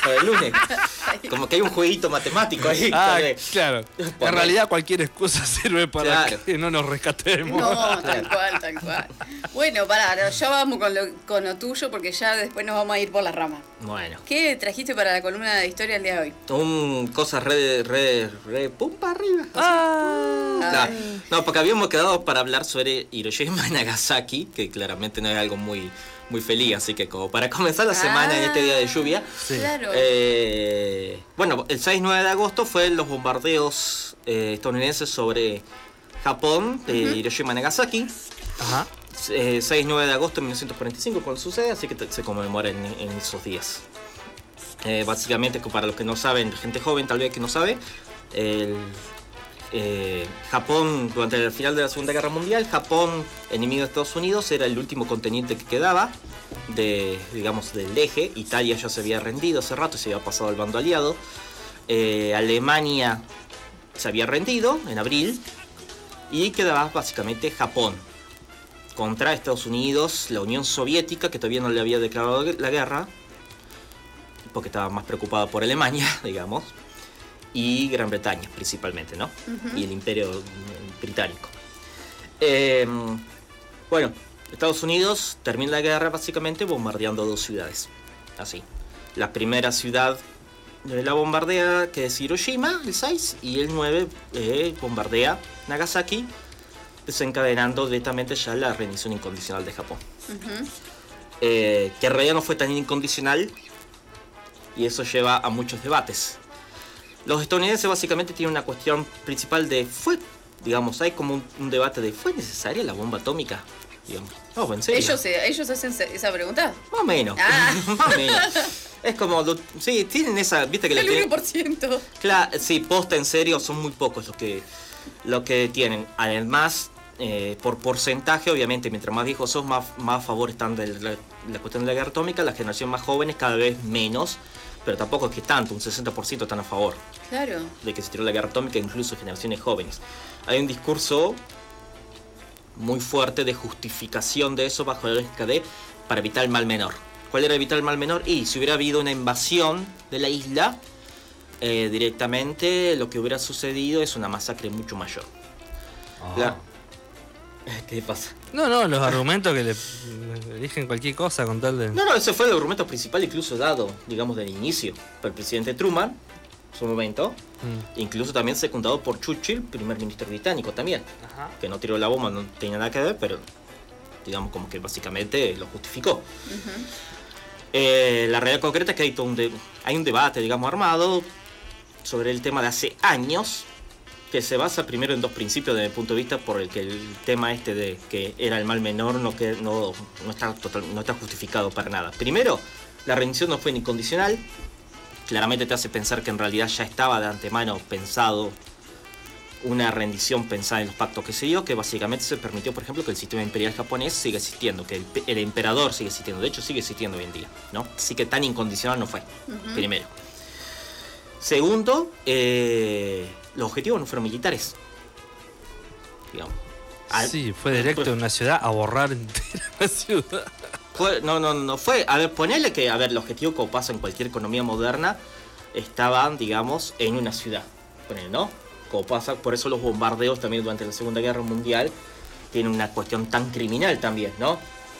para el lunes. Como que hay un jueguito matemático ahí. Ah, claro. Poner- En realidad cualquier excusa sirve para Claro. que no nos rescatemos. No, tal cual, tal cual. Bueno, pará, ya vamos con lo, con lo tuyo porque ya después nos vamos a ir por las ramas. Bueno. ¿Qué trajiste para la columna de historia el día de hoy? Un cosa re, re, re, pum para arriba. así. Ah, No, no, porque habíamos quedado para hablar sobre Hiroshima y Nagasaki, que claramente no es algo muy, muy feliz, así que como para comenzar la semana en este día de lluvia. Sí. Claro. eh, bueno, el 6-9 de agosto fue los bombardeos eh, estadounidenses sobre Japón, de Hiroshima y Nagasaki. Ajá. Eh, 6-9 de agosto de 1945 cuando sucede, así que te- se conmemora en, en esos días. Eh, básicamente, para los que no saben, gente joven tal vez que no sabe, el, eh, Japón, durante el final de la Segunda Guerra Mundial, Japón, enemigo de Estados Unidos, era el último continente que quedaba de, digamos, del eje. Italia ya se había rendido hace rato y se había pasado al bando aliado. Eh, Alemania se había rendido en abril y quedaba básicamente Japón contra Estados Unidos, la Unión Soviética, que todavía no le había declarado la guerra, porque estaba más preocupada por Alemania, digamos, y Gran Bretaña principalmente, ¿no? Y el Imperio mm, Británico. Eh, bueno, Estados Unidos termina la guerra básicamente bombardeando dos ciudades, así. La primera ciudad de la bombardea, que es Hiroshima, el 6, y el 9 eh, bombardea Nagasaki, desencadenando directamente ya la rendición incondicional de Japón. Eh, que en realidad no fue tan incondicional y eso lleva a muchos debates. Los estadounidenses básicamente tienen una cuestión principal de fue, digamos, hay como un, un debate de ¿fue necesaria la bomba atómica? Digamos, no, en serio. ¿Ellos, ¿Ellos hacen esa pregunta? Más o menos. Ah. Más o menos. Es como, lo- sí, tienen esa, viste que la El tienen- 1%. Claro, sí, posta en serio son muy pocos los que, lo que tienen. Además, eh, por porcentaje, obviamente, mientras más viejos sos, más, más a favor están de la, la cuestión de la guerra atómica. La generación más jóvenes cada vez menos, pero tampoco es que tanto, un 60% están a favor Claro. de que se tiró la guerra atómica, incluso generaciones jóvenes. Hay un discurso muy fuerte de justificación de eso bajo la lógica de para evitar el mal menor. ¿Cuál era evitar el mal menor? Y si hubiera habido una invasión de la isla, eh, directamente lo que hubiera sucedido es una masacre mucho mayor. La- ¿Qué pasa? No, no, los argumentos que le eligen cualquier cosa con tal de. No, no, ese fue el argumento principal incluso dado, digamos, del inicio, por el presidente Truman, en su momento, Mm. incluso también secundado por Churchill, primer ministro británico también. Ajá. que no tiró la bomba, no tenía nada que ver, pero digamos como que básicamente lo justificó. Eh, la realidad concreta es que hay, todo un de- hay un debate, digamos, armado sobre el tema de hace años, que se basa primero en dos principios desde mi punto de vista, por el que el tema este de que era el mal menor no, que, no, no, está, total, no está justificado para nada. Primero, la rendición no fue incondicional, claramente te hace pensar que en realidad ya estaba de antemano pensado una rendición pensada en los pactos que se dio, que básicamente se permitió, por ejemplo, que el sistema imperial japonés siga existiendo, que el, el emperador sigue existiendo, de hecho sigue existiendo hoy en día, ¿no? Así que tan incondicional no fue, primero. Segundo, eh, los objetivos no fueron militares. Digamos. Al- Sí, fue directo en una ciudad a borrar entera la ciudad. Fue- no, no, no fue. A ver, ponele que, a ver, el objetivo como pasa en cualquier economía moderna, estaban, digamos, en una ciudad. Ponele, ¿no? Como pasa, por eso los bombardeos también durante la Segunda Guerra Mundial tienen una cuestión tan criminal también, ¿no?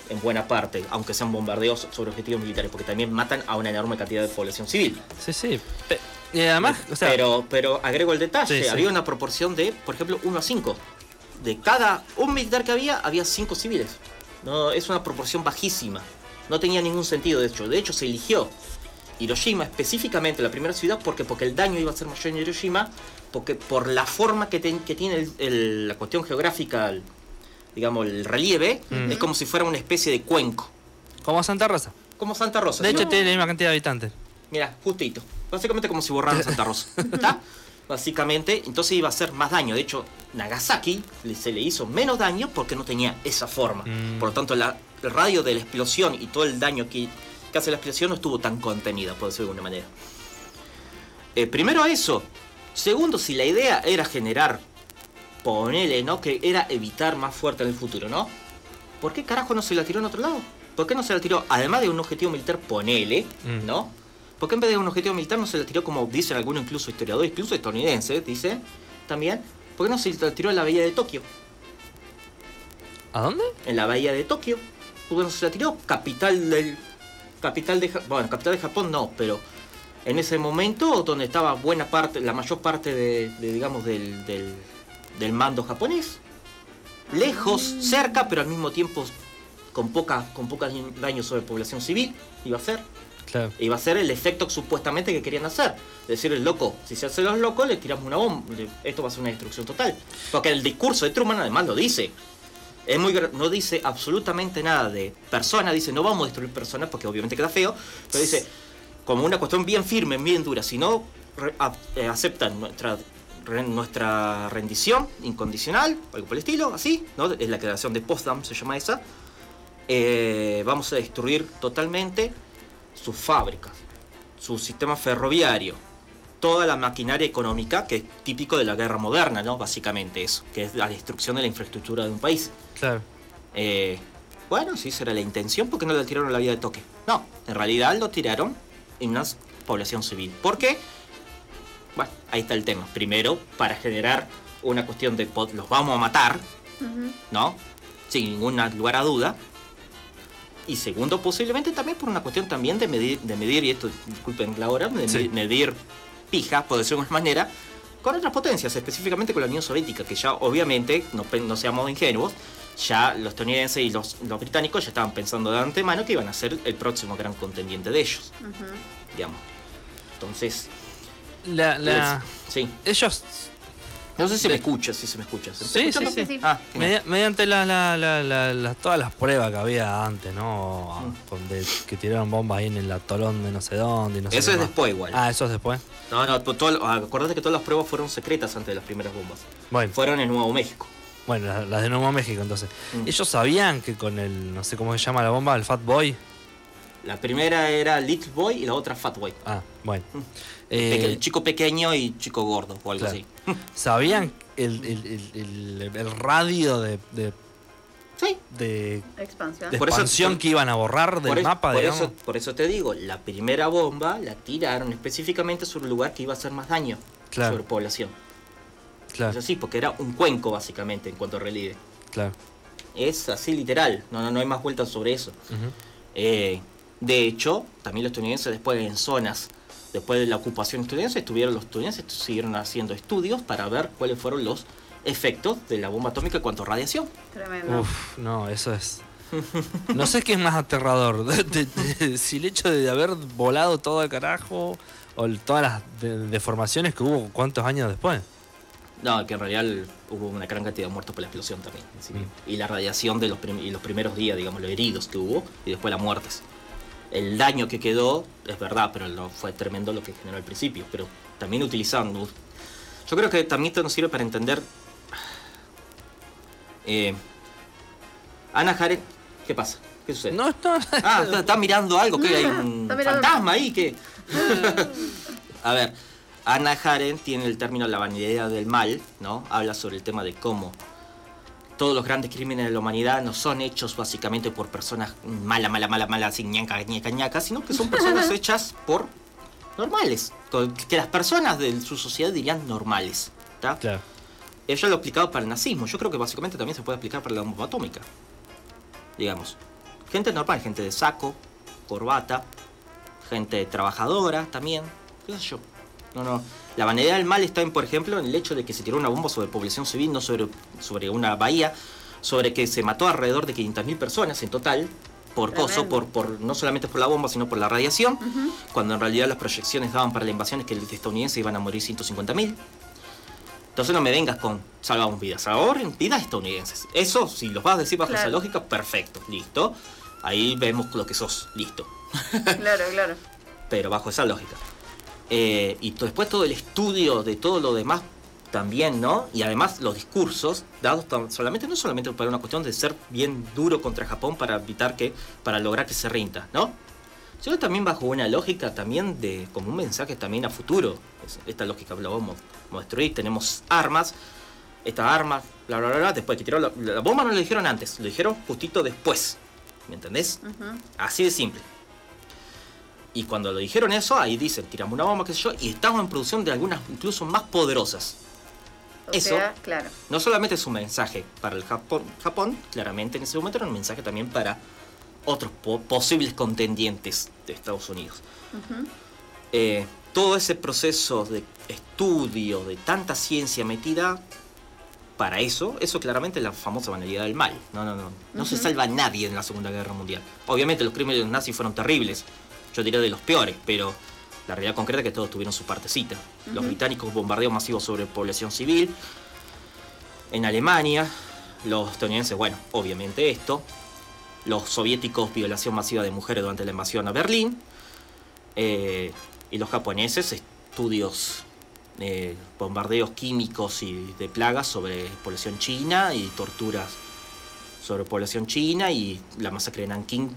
En buena parte, aunque sean bombardeos sobre objetivos militares, porque también matan a una enorme cantidad de población civil. Sí, sí. Pe- Y además, o sea, pero, pero agrego el detalle, Sí, sí. había una proporción de, por ejemplo, 1 a 5. De cada un militar que había, había 5 civiles. No, es una proporción bajísima. No tenía ningún sentido, de hecho. De hecho, se eligió Hiroshima específicamente, la primera ciudad, porque, porque el daño iba a ser mayor en Hiroshima, porque por la forma que, ten- que tiene el- el- la cuestión geográfica, el- digamos, el relieve, es como si fuera una especie de cuenco. como Santa Rosa. Como Santa Rosa. De hecho, tiene la misma cantidad de habitantes. Mira, justito. Básicamente como si borraran Santa Rosa. ¿Está? Básicamente, entonces iba a hacer más daño. De hecho, Nagasaki se le hizo menos daño porque no tenía esa forma. Mm. Por lo tanto, la- el radio de la explosión y todo el daño que, que hace la explosión no estuvo tan contenida, por decirlo de alguna manera. Eh, primero eso. Segundo, si la idea era generar, ponele, ¿no? Que era evitar más fuerte en el futuro, ¿no? ¿Por qué carajo no se la tiró en otro lado? ¿Por qué no se la tiró, además de un objetivo militar, ponele, Mm. ¿no? ¿Por qué en vez de un objetivo militar no se la tiró como dicen algunos incluso historiadores, incluso estadounidenses, dice también, ¿por qué no se la tiró en la bahía de Tokio? ¿A dónde? En la bahía de Tokio. ¿Por qué no se la tiró? Capital del... Capital de... Bueno, capital de Japón no, pero en ese momento donde estaba buena parte, la mayor parte de, de, digamos, del, del, del mando japonés. Lejos, cerca, pero al mismo tiempo con poca, con poca daño sobre población civil, iba a ser. Claro. Iba a ser el efecto supuestamente que querían hacer. Decir el loco, si se hace los locos, le tiramos una bomba. Esto va a ser una destrucción total. Porque el discurso de Truman además lo dice. Es muy no dice absolutamente nada de personas, dice no vamos a destruir personas porque obviamente queda feo, pero dice como una cuestión bien firme, bien dura, si no eh, aceptan nuestra nuestra rendición incondicional, algo por el estilo, así. Es la declaración de Potsdam, se llama esa. eh, vamos a destruir totalmente sus fábricas, su sistema ferroviario, toda la maquinaria económica que es típico de la guerra moderna, ¿no? Básicamente eso, que es la destrucción de la infraestructura de un país. Claro. Eh, bueno, sí, esa era la intención, porque no lo tiraron a la vida de toque? No, en realidad lo tiraron en una población civil. ¿Por qué? Bueno, ahí está el tema. Primero, para generar una cuestión de los vamos a matar. ¿no? Sin ningún lugar a duda. Y segundo, posiblemente también por una cuestión también de medir, de medir y esto, disculpen la hora, de Sí. medir pijas, por decirlo de alguna manera, con otras potencias, específicamente con la Unión Soviética, que ya obviamente, no, no seamos ingenuos, ya los estadounidenses y los, los británicos ya estaban pensando de antemano que iban a ser el próximo gran contendiente de ellos, digamos. Entonces, La, la... sí. Ellos, No sé si me escuchas, si se me escuchas. ¿Se Sí, escucha? sí, sí. Ah, mediante la, la- la- la- la- todas las pruebas que había antes, ¿no? Mm. Con de- que tiraron bombas ahí en el atolón de no sé dónde. y no sé Eso es más. después igual. Ah, eso es después. No, no, to- todo- acordate que todas las pruebas fueron secretas antes de las primeras bombas. Bueno, Fueron en Nuevo México. bueno las, las de Nuevo México entonces. Mm. Ellos sabían que con el, no sé cómo se llama la bomba, el Fat Boy. La primera era Little Boy y la otra Fat Boy. Ah, bueno. Mm. Eh, Peque- chico pequeño y chico gordo o algo claro. así. ¿Sabían el, el- el- el- el radio de, de, Sí. de- Expansión. de Por eso- expansión por- que iban a borrar del Por, es- mapa, por digamos? eso, por eso te digo, la primera bomba la tiraron específicamente sobre un lugar que iba a hacer más daño Claro. sobre población. Claro, Es así, porque era un cuenco básicamente en cuanto a relieve. claro. Es así literal, no, no, no hay más vueltas sobre eso. Eh, de hecho, también los estadounidenses después en zonas, después de la ocupación estadounidense, estuvieron los estadounidenses siguieron haciendo estudios para ver cuáles fueron los efectos de la bomba atómica en cuanto a radiación. Tremendo. Uf, no, eso es. No sé qué es más aterrador. de- de- de- si el hecho de haber volado todo al carajo o el- todas las de- deformaciones que hubo cuántos años después. No, que en realidad hubo una gran cantidad de muertos por la explosión también. Mm. Y la radiación de los, prim- y los primeros días, digamos, los heridos que hubo y después las muertes. El daño que quedó es verdad, pero no fue tremendo lo que generó al principio. Pero también utilizando. Yo creo que también esto nos sirve para entender. Eh, Ana Jaren, ¿qué pasa? ¿Qué sucede? No, no. Ah, está, está mirando algo, que hay un Está fantasma ahí que. A ver, Ana Haren tiene el término la vanidad del mal, ¿no? Habla sobre el tema de cómo todos los grandes crímenes de la humanidad no son hechos básicamente por personas mala, mala, mala, mala, así ñaca, ñaca, ñaca, sino que son personas hechas por normales, que las personas de su sociedad dirían normales, ¿está? Claro. Ella lo ha aplicado para el nazismo. Yo creo que básicamente también se puede aplicar para la bomba atómica. Digamos. Gente normal, gente de saco, corbata, gente trabajadora también. ¿Qué sé yo? No, no. La vanidad del mal está en, por ejemplo, en el hecho de que se tiró una bomba sobre población civil, no sobre, sobre una bahía, sobre que se mató alrededor de 500.000 personas en total. Por coso, por, por, no solamente por la bomba, sino por la radiación, cuando en realidad las proyecciones daban para la invasión es que los estadounidenses iban a morir 150.000. Entonces no me vengas con salvamos vidas, salvamos vidas estadounidenses. Eso, si los vas a decir bajo Claro. esa lógica, perfecto, listo. Ahí vemos lo que sos, listo. Claro, claro. Pero bajo esa lógica. Eh, y después todo el estudio de todo lo demás también, ¿no? Y además los discursos dados solamente, no solamente para una cuestión de ser bien duro contra Japón para evitar que, para lograr que se rinda, ¿no? Sino también bajo una lógica también de, como un mensaje también a futuro. Es- Esta lógica la vamos a destruir, tenemos armas, estas armas, bla, bla, bla, bla. Después que tiraron la, la bomba no lo dijeron antes, lo dijeron justito después. ¿Me entendés? Así de simple. Y cuando lo dijeron eso, ahí dicen, tiramos una bomba, qué sé yo, y estamos en producción de algunas incluso más poderosas. O Eso. sea, claro. No solamente es un mensaje para el Japón, Japón, claramente en ese momento era un mensaje también para otros po- posibles contendientes de Estados Unidos. Ujú. Eh, todo ese proceso de estudio, de tanta ciencia metida, para eso, eso claramente es la famosa banalidad del mal. No, no, no. No se Ujú. salva nadie en la Segunda Guerra Mundial. Obviamente los crímenes de los nazis fueron terribles. Yo diría de los peores, pero la realidad concreta es que todos tuvieron su partecita. Los británicos bombardeos masivos sobre población civil. En Alemania, los estadounidenses, bueno, obviamente esto. Los soviéticos, violación masiva de mujeres durante la invasión a Berlín. Eh, y los japoneses, estudios, eh, bombardeos químicos y de plagas sobre población china y torturas sobre población china y la masacre de Nankín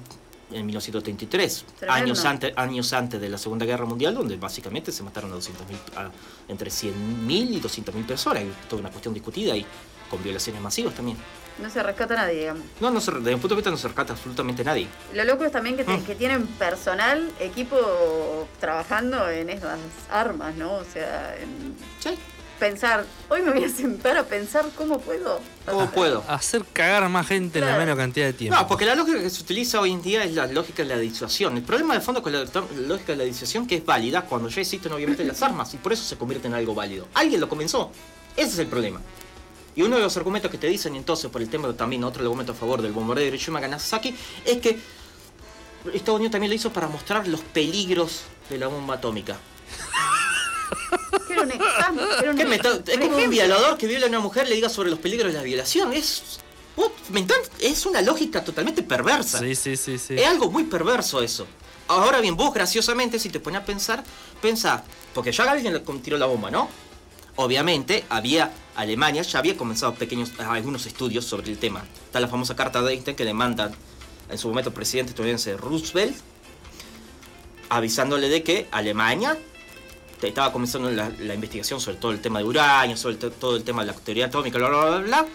en 1933, Tremendo. años antes, años antes de la Segunda Guerra Mundial, donde básicamente se mataron a 200.000, a- entre 100.000 y 200.000 personas, y toda una cuestión discutida y con violaciones masivas también. No se rescata nadie, digamos. No, no se, desde un punto de vista no se rescata absolutamente nadie. Lo loco es también que, te- Mm. que tienen personal, equipo trabajando en esas armas, ¿no? O sea, en Sí. Pensar, hoy me voy a sentar a pensar cómo puedo. ¿Cómo puedo? Hacer cagar a más gente en la menor cantidad de tiempo. No, porque la lógica que se utiliza hoy en día es la lógica de la disuasión. El problema de fondo con la lógica de la disuasión que es válida cuando ya existen obviamente las armas y por eso se convierte en algo válido. Alguien lo comenzó. Ese es el problema. Y uno de los argumentos que te dicen entonces por el tema también otro argumento a favor del bombardeo de Hiroshima Nagasaki es que Estados Unidos también lo hizo para mostrar los peligros de la bomba atómica. ¿Qué me está- es como un violador que viola a una mujer le diga sobre los peligros de la violación. Es, es una lógica totalmente perversa. Sí, sí, sí, sí. Es algo muy perverso eso. Ahora bien, vos graciosamente, si te pones a pensar, pensá, porque ya alguien le tiró la bomba, ¿no? Obviamente, había Alemania, ya había comenzado pequeños, algunos estudios sobre el tema. Está la famosa carta de Einstein que le manda en su momento el presidente estadounidense Roosevelt, avisándole de que Alemania estaba comenzando la, la investigación sobre todo el tema de uranio, sobre to- todo el tema de la teoría atómica, bla, bla, bla, bla,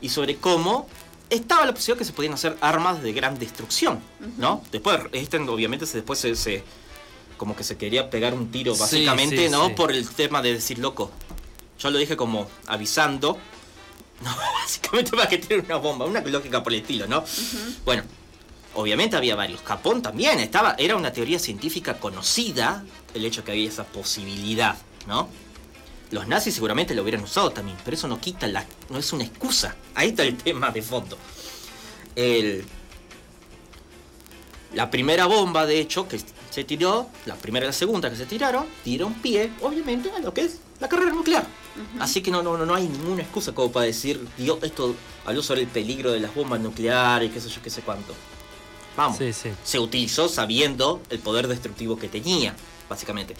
y sobre cómo estaba la posibilidad que se podían hacer armas de gran destrucción, ¿no? Después, este obviamente se, después se, se- como que se quería pegar un tiro básicamente, sí, ¿no? sí. Por el tema de decir, loco, yo lo dije como avisando, no, básicamente para que tiren una bomba, una lógica por el estilo, ¿no? Bueno, obviamente había varios. Japón también estaba, era una teoría científica conocida el hecho que había esa posibilidad, ¿no? Los nazis seguramente lo hubieran usado también, pero eso no quita la, no es una excusa. Ahí está el tema de fondo. El, la primera bomba, de hecho, que se tiró, la primera y la segunda que se tiraron, dieron pie, obviamente, a lo que es la carrera nuclear. Así que no, no, no, no hay ninguna excusa como para decir, Dios, esto habló sobre el peligro de las bombas nucleares, qué sé yo, qué sé cuánto. Vamos. Sí, sí. Se utilizó sabiendo el poder destructivo que tenía, básicamente.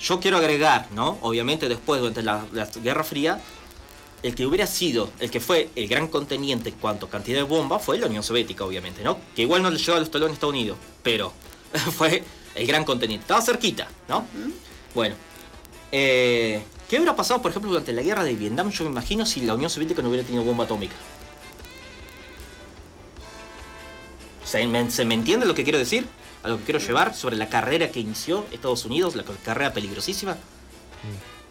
Yo quiero agregar, ¿no? Obviamente después, durante la, la Guerra Fría, el que hubiera sido, el que fue el gran conteniente en cuanto a cantidad de bombas fue la Unión Soviética, obviamente, ¿no? Que igual no le llegó a los talones a Estados Unidos, pero fue el gran conteniente. Estaba cerquita, ¿no? Bueno, eh, ¿qué hubiera pasado, por ejemplo, durante la guerra de Vietnam? Yo me imagino si la Unión Soviética no hubiera tenido bomba atómica. ¿Se me, se me entiende lo que quiero decir? A lo que quiero llevar sobre la carrera que inició Estados Unidos, la carrera peligrosísima.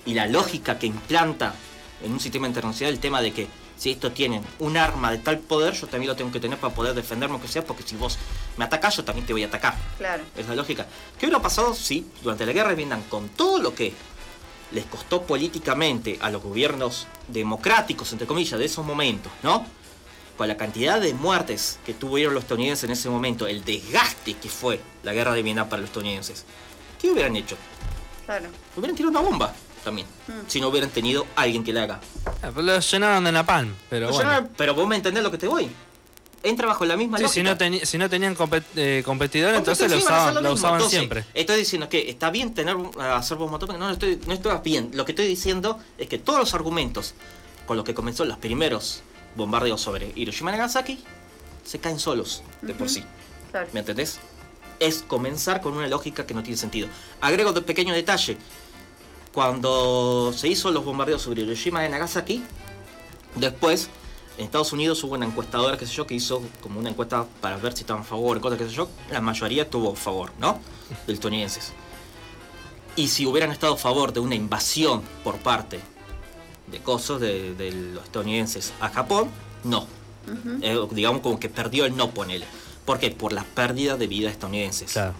Y la lógica que implanta en un sistema internacional el tema de que si estos tienen un arma de tal poder, yo también lo tengo que tener para poder defenderme, que sea, porque si vos me atacás, yo también te voy a atacar. Claro. Es la lógica. ¿Qué hubiera pasado si durante la guerra de Vietnam, con todo lo que les costó políticamente a los gobiernos democráticos, entre comillas, de esos momentos, ¿no? Con la cantidad de muertes que tuvieron los estadounidenses en ese momento, el desgaste que fue la guerra de Vietnam para los estadounidenses, ¿qué hubieran hecho? Claro. Hubieran tirado una bomba también, Mm. si no hubieran tenido alguien que la haga. Ah, pero Lo llenaron de napalm, pero Pero, bueno. pero vos me entendés lo que te voy. Entra bajo la misma Sí, lógica. si no, teni- si no tenían compet- eh, competidores, entonces lo usaban, lo lo usaban Entonces, siempre. Estoy diciendo que está bien tener hacer bomba atómica. No, no estoy, no estoy bien. Lo que estoy diciendo es que todos los argumentos con los que comenzó los primeros bombardeos sobre Hiroshima y Nagasaki se caen solos de por Ujú. sí. Claro. ¿Me entendés? Es comenzar con una lógica que no tiene sentido. Agrego de pequeño detalle. Cuando se hizo los bombardeos sobre Hiroshima y Nagasaki, después En Estados Unidos hubo una encuestadora, qué sé yo, que hizo como una encuesta para ver si estaban a favor o contra, qué sé yo. La mayoría tuvo a favor, ¿no? De estadounidenses. Y si hubieran estado a favor de una invasión por parte de cosas de, de los estadounidenses a Japón, no. Eh, digamos como que perdió el no ponele. ¿Por qué? Por la pérdida de vidas estadounidenses. Claro.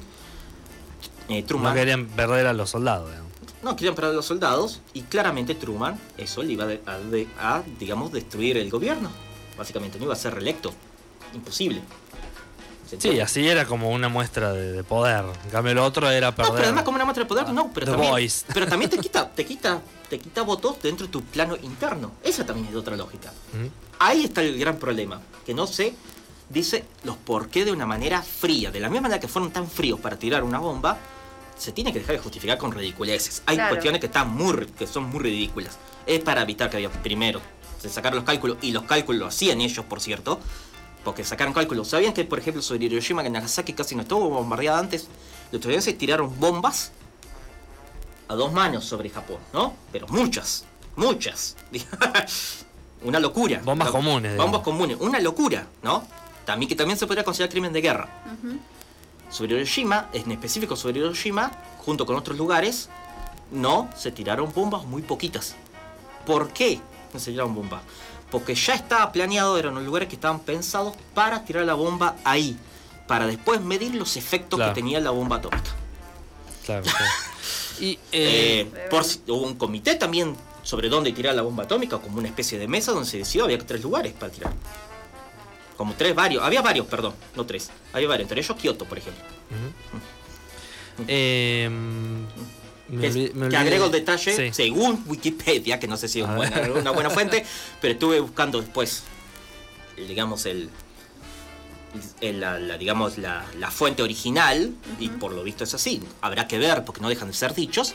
Eh, No querían perder a los soldados. digamos. no querían perder a los soldados y claramente Truman eso le iba a, a, digamos, destruir el gobierno. Básicamente, no iba a ser reelecto. Imposible. ¿Se Sí, así era como una muestra de, de poder. En cambio, el otro era No, perder. pero además como una muestra de poder, no, pero The también, Voice. pero también te quita, te quita, te quita votos dentro de tu plano interno. Esa también es de otra lógica. Ujú. Ahí está el gran problema, que no se dice los por qué de una manera fría. De la misma manera que fueron tan fríos para tirar una bomba, se tiene que dejar de justificar con ridiculeces. Hay Claro. cuestiones que están muy, que son muy ridículas. Es para evitar que había primero se sacaron los cálculos y los cálculos lo hacían ellos, por cierto. Porque sacaron cálculos. ¿Sabían que, por ejemplo, sobre Hiroshima, que Nagasaki casi no estuvo bombardeada antes? Los estadounidenses tiraron bombas a dos manos sobre Japón, ¿no? Pero muchas, muchas. Una locura. Bombas comunes, digamos. Bombas comunes, una locura, ¿no? También que también se podría considerar crimen de guerra. Sobre Hiroshima, en específico sobre Hiroshima, junto con otros lugares, no se tiraron bombas muy poquitas. ¿Por qué no se tiraron bombas? Porque ya estaba planeado, eran los lugares que estaban pensados para tirar la bomba ahí, para después medir los efectos Claro. que tenía la bomba atómica. Claro, claro. Y eh, Eh, por hubo un comité también sobre dónde tirar la bomba atómica, como una especie de mesa donde se decidió había tres lugares para tirar. Como tres, varios. Había varios, perdón, no tres. Había varios, entre ellos Kioto, por ejemplo. eh, me Que, me que agrego el detalle, Sí. según Wikipedia, que no sé si es buena- una buena fuente, pero estuve buscando después, digamos, el, el- la, la, digamos, la, la fuente original, y por lo visto es así, habrá que ver porque no dejan de ser dichos.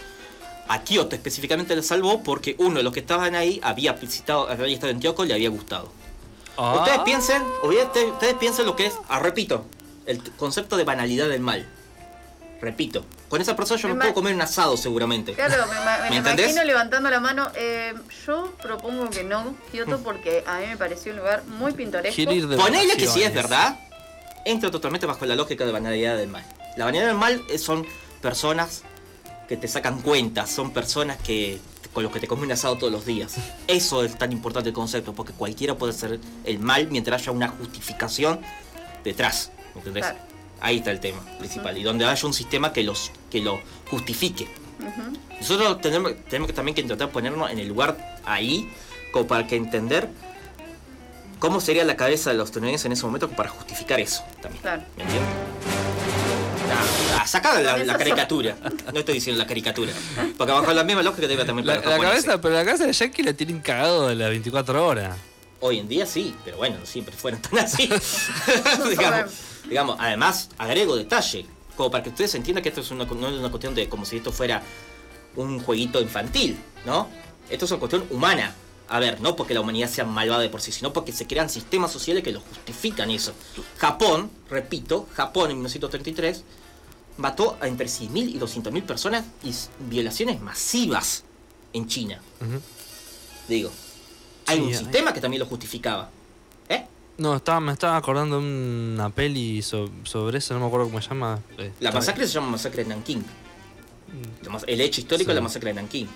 A Kioto específicamente le salvó porque uno de los que estaban ahí había visitado, había estado en Kyoko y le había gustado. Ah, Ustedes piensen, ustedes, ustedes piensen lo que es, ah, repito, el concepto de banalidad del mal. Repito, con esa persona yo Me me ma- puedo comer un asado seguramente. Claro, me, me ¿Me lo entendés? imagino levantando la mano. Eh, yo propongo que no, Kioto, porque a mí me pareció un lugar muy pintoresco. Quiere ir de Ponele que si es verdad, entra totalmente bajo la lógica de banalidad del mal. La banalidad del mal eh, son personas que te sacan cuentas, son personas que con los que te comes un asado todos los días. Eso es tan importante el concepto, porque cualquiera puede ser el mal mientras haya una justificación detrás. ¿me ¿Entendés? Claro. Ahí está el tema principal. Y donde haya un sistema que los que lo justifique. Nosotros tenemos, tenemos que también que intentar ponernos en el lugar ahí, como para que entender cómo sería la cabeza de los estadounidenses en ese momento para justificar eso también. Claro. ¿Me entiendes? Ah, la, la caricatura. No estoy diciendo la caricatura. Porque bajo la misma lógica debe también La, la cabeza, pero la cabeza de Yankee la tienen cagado de las 24 horas. Hoy en día sí, pero bueno, no siempre fueron tan así. digamos, sabemos. Digamos, además, agrego detalle, como para que ustedes entiendan que esto es una, no es una cuestión de como si esto fuera un jueguito infantil, ¿no? Esto es una cuestión humana. A ver, no porque la humanidad sea malvada de por sí, sino porque se crean sistemas sociales que lo justifican eso. Japón, repito, Japón en 1933 mató a entre 100.000 y 200.000 personas y violaciones masivas en China. Digo, hay Sí, un hay- sistema que también lo justificaba. ¿Eh? No, estaba, me estaba acordando de una peli so- sobre eso, no me acuerdo cómo se llama. eh, La masacre se llama masacre de Nankín. La mas- El hecho histórico Sí. es la masacre de Nankín.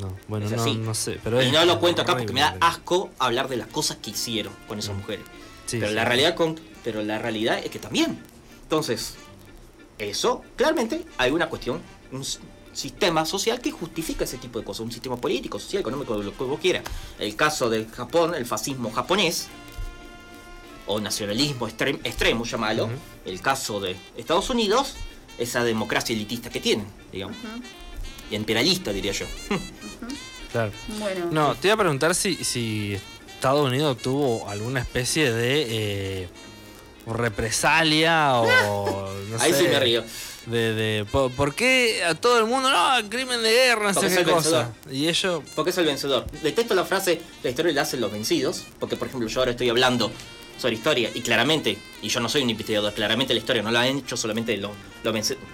No, bueno, no, sé. Pero y es no lo cuento acá porque me da asco hablar de las cosas que hicieron con esas mujeres. Sí, pero sí. la realidad con, pero la realidad es que también. Entonces, eso, claramente hay una cuestión, un sistema social que justifica ese tipo de cosas, un sistema político, social, económico, lo que vos quieras. El caso del Japón, el fascismo japonés, o nacionalismo extrem- extremo, llamalo. Ujú. El caso de Estados Unidos, esa democracia elitista que tienen, digamos. Y imperialista, diría yo. Claro. Bueno. No, te iba a preguntar si, si Estados Unidos tuvo alguna especie de eh, represalia o. No Ahí sé, sí me río. De, de, po- ¿Por qué a todo el mundo, no, crimen de guerra, no sé qué cosa? Y ellos. Porque es el vencedor. Detesto la frase, la historia la hacen los vencidos, porque por ejemplo yo ahora estoy hablando sobre historia y claramente, y yo no soy un investigador, claramente la historia no la han hecho solamente los, los vencedores.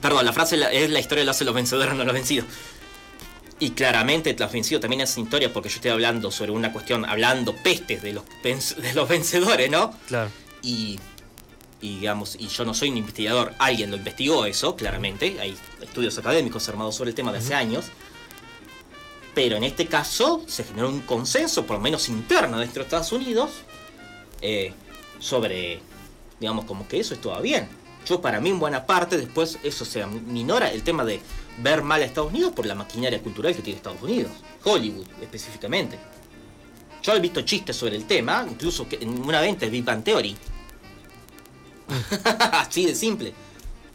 perdón, la frase es la historia la hacen los vencedores, no los vencidos. Y claramente transvencido también esa historia porque yo estoy hablando sobre una cuestión, hablando pestes de los, de los vencedores, ¿no? Claro. Y, y digamos, y yo no soy un investigador, alguien lo investigó eso, claramente, hay estudios académicos armados sobre el tema de hace años, pero en este caso se generó un consenso, por lo menos interno dentro de Estados Unidos, eh, sobre, digamos, como que eso estaba bien. Yo para mí en buena parte después eso se minora el tema de ver mal a Estados Unidos por la maquinaria cultural que tiene Estados Unidos, Hollywood específicamente. Yo he visto chistes sobre el tema, incluso que en una venta de Big Bang Theory. así de simple.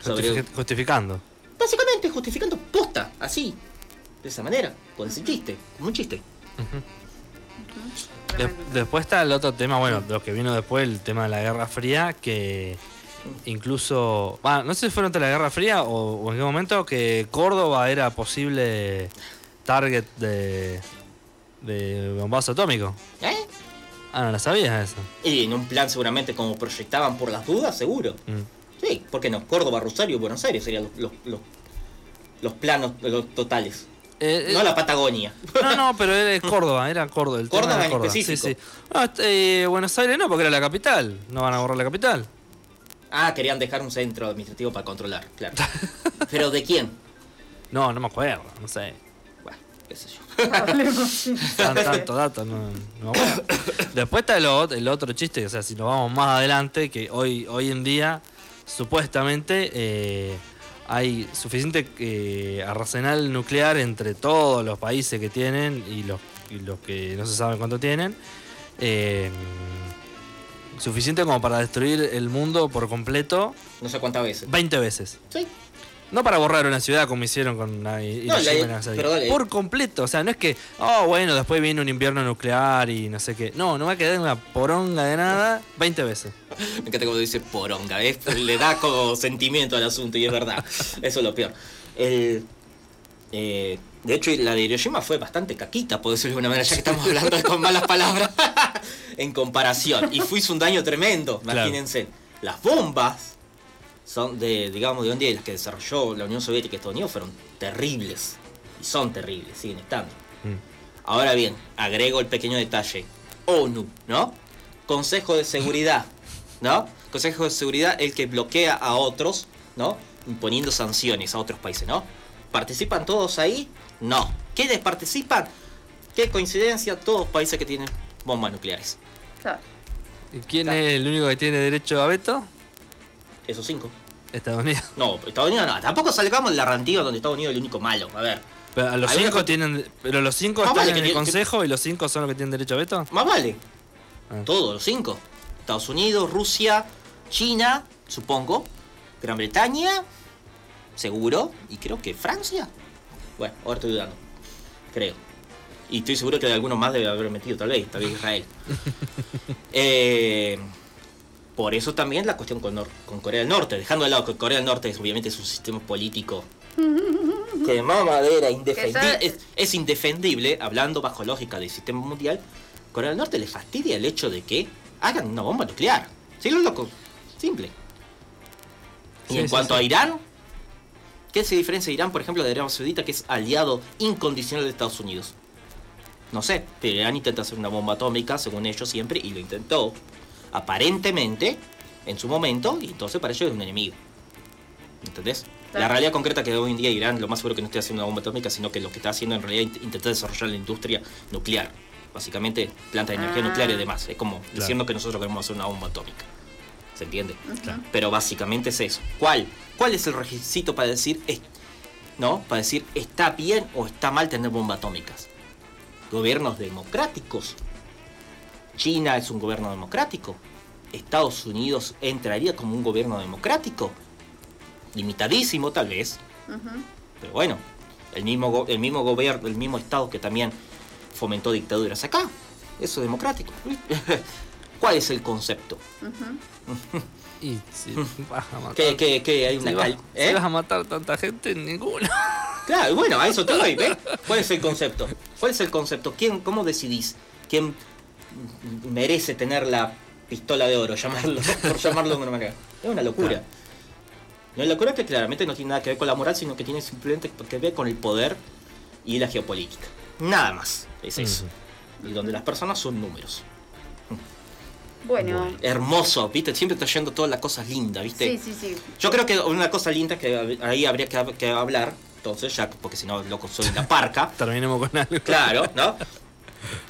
Sobre- Justificando. básicamente justificando posta, así. De esa manera, con ese chiste, como un chiste. De- después está el otro tema, bueno, lo que vino después, el tema de la Guerra Fría, que incluso, ah, no sé si fue durante la Guerra Fría o, o en qué momento que Córdoba era posible target de, de bombazo atómico. ¿Eh? Ah, no la sabías eso. Y en un plan seguramente como proyectaban por las dudas, seguro. Mm. Sí, ¿por qué no? Córdoba, Rosario, Buenos Aires serían los, los, los, los planos los totales. Eh, eh, No la Patagonia. no, no, pero era Córdoba, era Córdoba. El tema Córdoba era en Córdoba. Sí, específico. sí. No, este, eh, Buenos Aires no, porque era la capital. No van a borrar la capital. Ah, querían dejar un centro administrativo para controlar, claro. ¿Pero de quién? No, no me acuerdo, no sé. Bueno, qué sé yo. Tan, tanto dato, no, no me acuerdo. Después está el, el otro chiste, o sea, si nos vamos más adelante, que hoy, hoy en día, supuestamente, eh, hay suficiente eh, arsenal nuclear entre todos los países que tienen y los, y los que no se saben cuánto tienen. eh, suficiente como para destruir el mundo por completo No sé cuántas veces. 20 veces. Sí. No para borrar una ciudad como hicieron con la Hiroshima la- pero dale. Por completo. O sea, no es que, oh, bueno, después viene un invierno nuclear y no sé qué. No, no va a quedar una poronga de nada 20 veces. Me encanta como dice poronga, ¿ves? Le da como sentimiento al asunto y es verdad. Eso es lo peor. El, eh, de hecho, la de Hiroshima fue bastante caquita, por decirlo de alguna manera, ya que estamos hablando con malas palabras. en comparación. Y fue un daño tremendo, Claro. imagínense. Las bombas son de, digamos, de un día las que desarrolló la Unión Soviética y Estados Unidos fueron terribles. Y son terribles, siguen estando. Mm. Ahora bien, agrego el pequeño detalle. ONU, ¿no? Consejo de Seguridad, ¿no? Consejo de Seguridad, el que bloquea a otros, ¿no? Imponiendo sanciones a otros países, ¿no? ¿Participan todos ahí? No. ¿Quiénes participan? Qué coincidencia, todos países que tienen bombas nucleares. ¿Y quién es el único que tiene derecho a veto? Esos cinco. Estados Unidos. No, Estados Unidos no. Tampoco salgamos de la rantiva donde Estados Unidos es el único malo. A ver. Pero a los cinco co- tienen. Pero los cinco Más están vale en que el tiene- consejo y los cinco son los que tienen derecho a veto. Más vale. Ah. Todos los cinco. Estados Unidos, Rusia, China, supongo. Gran Bretaña, seguro. Y creo que Francia. Bueno, ahora estoy dudando. Creo. Y estoy seguro que de algunos más debe haber metido, tal vez, tal vez Israel. Eh, por eso también la cuestión con, Nor- con Corea del Norte. Dejando de lado que Corea del Norte es, obviamente es un sistema político que mamadera, indefendi- Que ya- es, es indefendible, hablando bajo lógica del sistema mundial. Corea del Norte le fastidia el hecho de que hagan una bomba nuclear. ¿Sí, lo loco? Simple. Y Sí, en sí, cuanto sí. a Irán, ¿qué se diferencia Irán, por ejemplo, de Arabia Saudita, que es aliado incondicional de Estados Unidos? No sé, pero Irán intenta hacer una bomba atómica, según ellos siempre, y lo intentó, aparentemente, en su momento, y entonces para ellos es un enemigo. ¿Entendés? La realidad concreta que hoy en día Irán lo más seguro que no esté haciendo una bomba atómica, sino que lo que está haciendo en realidad es int- intentar desarrollar la industria nuclear. Básicamente, plantas de energía Ah. nuclear y demás. Es como diciendo que nosotros queremos hacer una bomba atómica. ¿Se entiende? Claro. Pero básicamente es eso. ¿Cuál? ¿Cuál es el requisito para decir, es- no? Para decir está bien o está mal tener bombas atómicas? Gobiernos democráticos. China es un gobierno democrático. Estados Unidos entraría como un gobierno democrático. Limitadísimo tal vez. Pero bueno, el mismo, el mismo gobierno, el mismo Estado que también fomentó dictaduras acá. Eso es democrático. ¿Cuál es el concepto? Ujú. Y si vas a matar. Que hay una si vas, cal- si ¿eh? vas a matar tanta gente, ninguno. Claro, bueno, a eso te doy, ¿ves? ¿Cuál es el concepto? ¿Cuál es el concepto? ¿Quién, ¿Cómo decidís quién merece tener la pistola de oro, llamarlo, por llamarlo de alguna manera? Es una locura. Una locura que claramente no tiene nada que ver con la moral, sino que tiene simplemente que ver con el poder y la geopolítica. Nada más, es eso. Y donde las personas son números. Bueno, Hermoso, ¿viste? Siempre trayendo todas las cosas lindas, ¿viste? sí, sí, sí. Yo creo que una cosa linda que ahí habría que, que hablar, entonces, ya, porque si no, loco, soy la parca. Terminemos con algo. Claro, ¿no?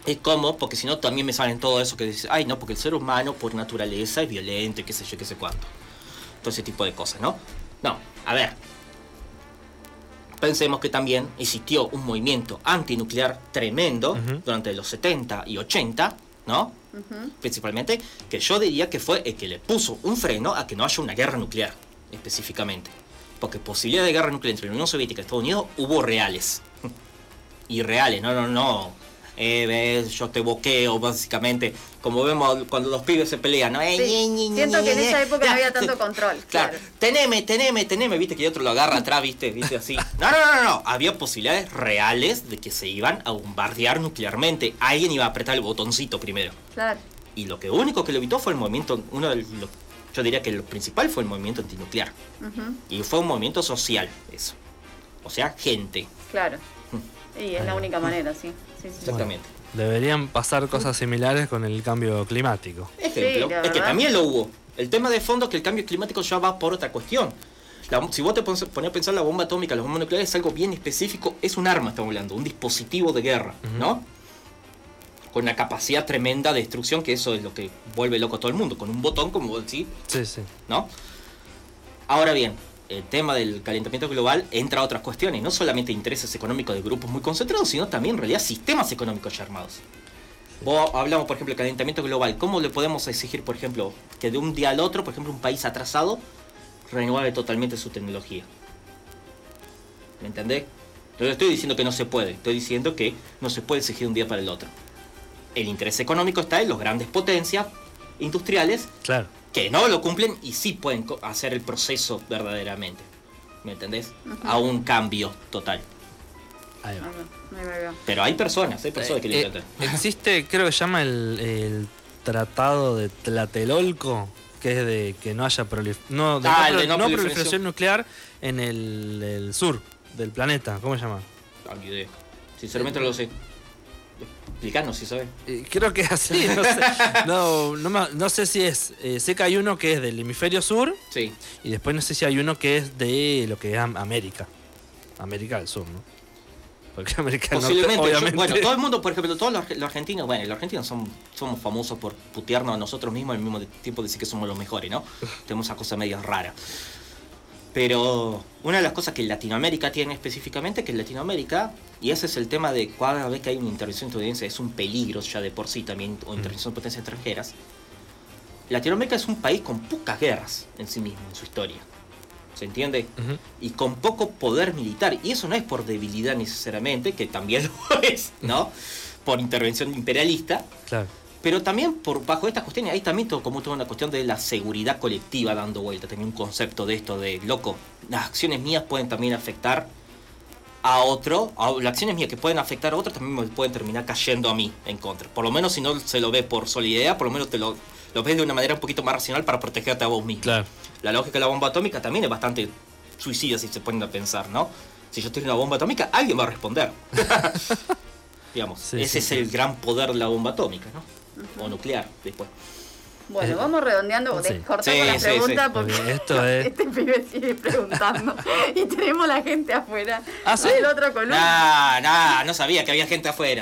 Es como, porque si no también me salen todo eso que dice, ay no, porque el ser humano por naturaleza es violento y qué sé yo, qué sé cuánto. Todo ese tipo de cosas, ¿no? No, a ver. Pensemos que también existió un movimiento antinuclear tremendo Ujú. durante los 70 y 80, ¿no? Ujú. Principalmente, que yo diría que fue el que le puso un freno a que no haya una guerra nuclear, específicamente. Porque posibilidad de guerra nuclear entre la Unión Soviética y Estados Unidos hubo reales. Y reales, no, no, no. Eh, ves, yo te boqueo, básicamente. Como vemos cuando los pibes se pelean, ¿no? Eh, Sí, ñe, ñe, ñe, Siento que en esa época no había tanto control. Claro, Claro. teneme, teneme, teneme, viste que el otro lo agarra atrás, viste, viste así. No, no, no, no, no. Había posibilidades reales de que se iban a bombardear nuclearmente. Alguien iba a apretar el botoncito primero. Claro. Y lo que único que lo evitó fue el movimiento, uno de los, yo diría que lo principal fue el movimiento antinuclear. Ujú. Y fue un movimiento social, eso. O sea, gente. Claro. Y es la única manera, sí. Sí, sí. Exactamente. Deberían pasar cosas similares con el cambio climático. Ejemplo, es que también lo hubo. El tema de fondo es que el cambio climático ya va por otra cuestión. La- si vos te pones a pensar la bomba atómica, la bomba nuclear es algo bien específico, es un arma, estamos hablando, un dispositivo de guerra, ¿no? Con una capacidad tremenda de destrucción, que eso es lo que vuelve loco a todo el mundo, con un botón, como vos decís, Sí, sí. ¿no? Ahora bien, el tema del calentamiento global entra a otras cuestiones, no solamente intereses económicos de grupos muy concentrados, sino también en realidad sistemas económicos ya armados. Vos hablamos, por ejemplo, del calentamiento global. ¿Cómo le podemos exigir, por ejemplo, que de un día al otro, por ejemplo, un país atrasado renueve totalmente su tecnología? ¿Me entendés? No estoy diciendo que no se puede, estoy diciendo que no se puede exigir un día para el otro. El interés económico está en los grandes potencias industriales Claro. Que no lo cumplen y sí pueden hacer el proceso verdaderamente. ¿Me entendés? A un cambio total. Ahí va. Pero hay personas, hay personas que lo Eh, intentan. existe, creo que se llama el, el Tratado de Tlatelolco, que es de que no haya prolif- no, de Ah, no, el de no no proliferación. proliferación nuclear en el, el sur del planeta. ¿Cómo se llama? Ah, ni idea. Sinceramente no lo sé. Explicanos si sabes. Eh, creo que es así, no sé, no, no, no sé si es, eh, sé que hay uno que es del hemisferio sur Sí. y después no sé si hay uno que es de lo que es Am- América, América del Sur, ¿no? Porque América del Norte, Posiblemente. yo- obviamente. bueno, todo el mundo, por ejemplo, todos los, los argentinos, bueno, los argentinos son, somos famosos por putearnos a nosotros mismos al mismo tiempo decir que somos los mejores, ¿no? Tenemos esa cosa medio rara. Pero una de las cosas que Latinoamérica tiene específicamente, que en Latinoamérica, y ese es el tema de cada vez que hay una intervención estadounidense, es un peligro ya de por sí también, o intervención de potencias extranjeras. Latinoamérica es un país con pocas guerras en sí mismo, en su historia. ¿Se entiende? Y con poco poder militar. Y eso no es por debilidad necesariamente, que también lo es, ¿no? Por intervención imperialista, Claro. Pero también por bajo estas cuestiones hay también todo, como toda una cuestión de la seguridad colectiva dando vuelta. También un concepto de esto de, loco, las acciones mías pueden también afectar a otro, a- las acciones mías que pueden afectar a otro también me pueden terminar cayendo a mí en contra. Por lo menos si no se lo ve por solidez, por lo menos te lo, lo ves de una manera un poquito más racional para protegerte a vos mismo. Claro. La lógica de la bomba atómica también es bastante suicida si se ponen a pensar, ¿no? Si yo tengo una bomba atómica, alguien va a responder. Digamos, Sí, ese sí, es sí. el gran poder de la bomba atómica, ¿no? O nuclear, después. Bueno, Eh, vamos redondeando, sí. cortamos Sí, la sí, pregunta sí. porque Porque esto es- este pibe sigue preguntando y tenemos la gente afuera Ah, ¿sí? del otro columna. Nah, nah, no sabía que había gente afuera.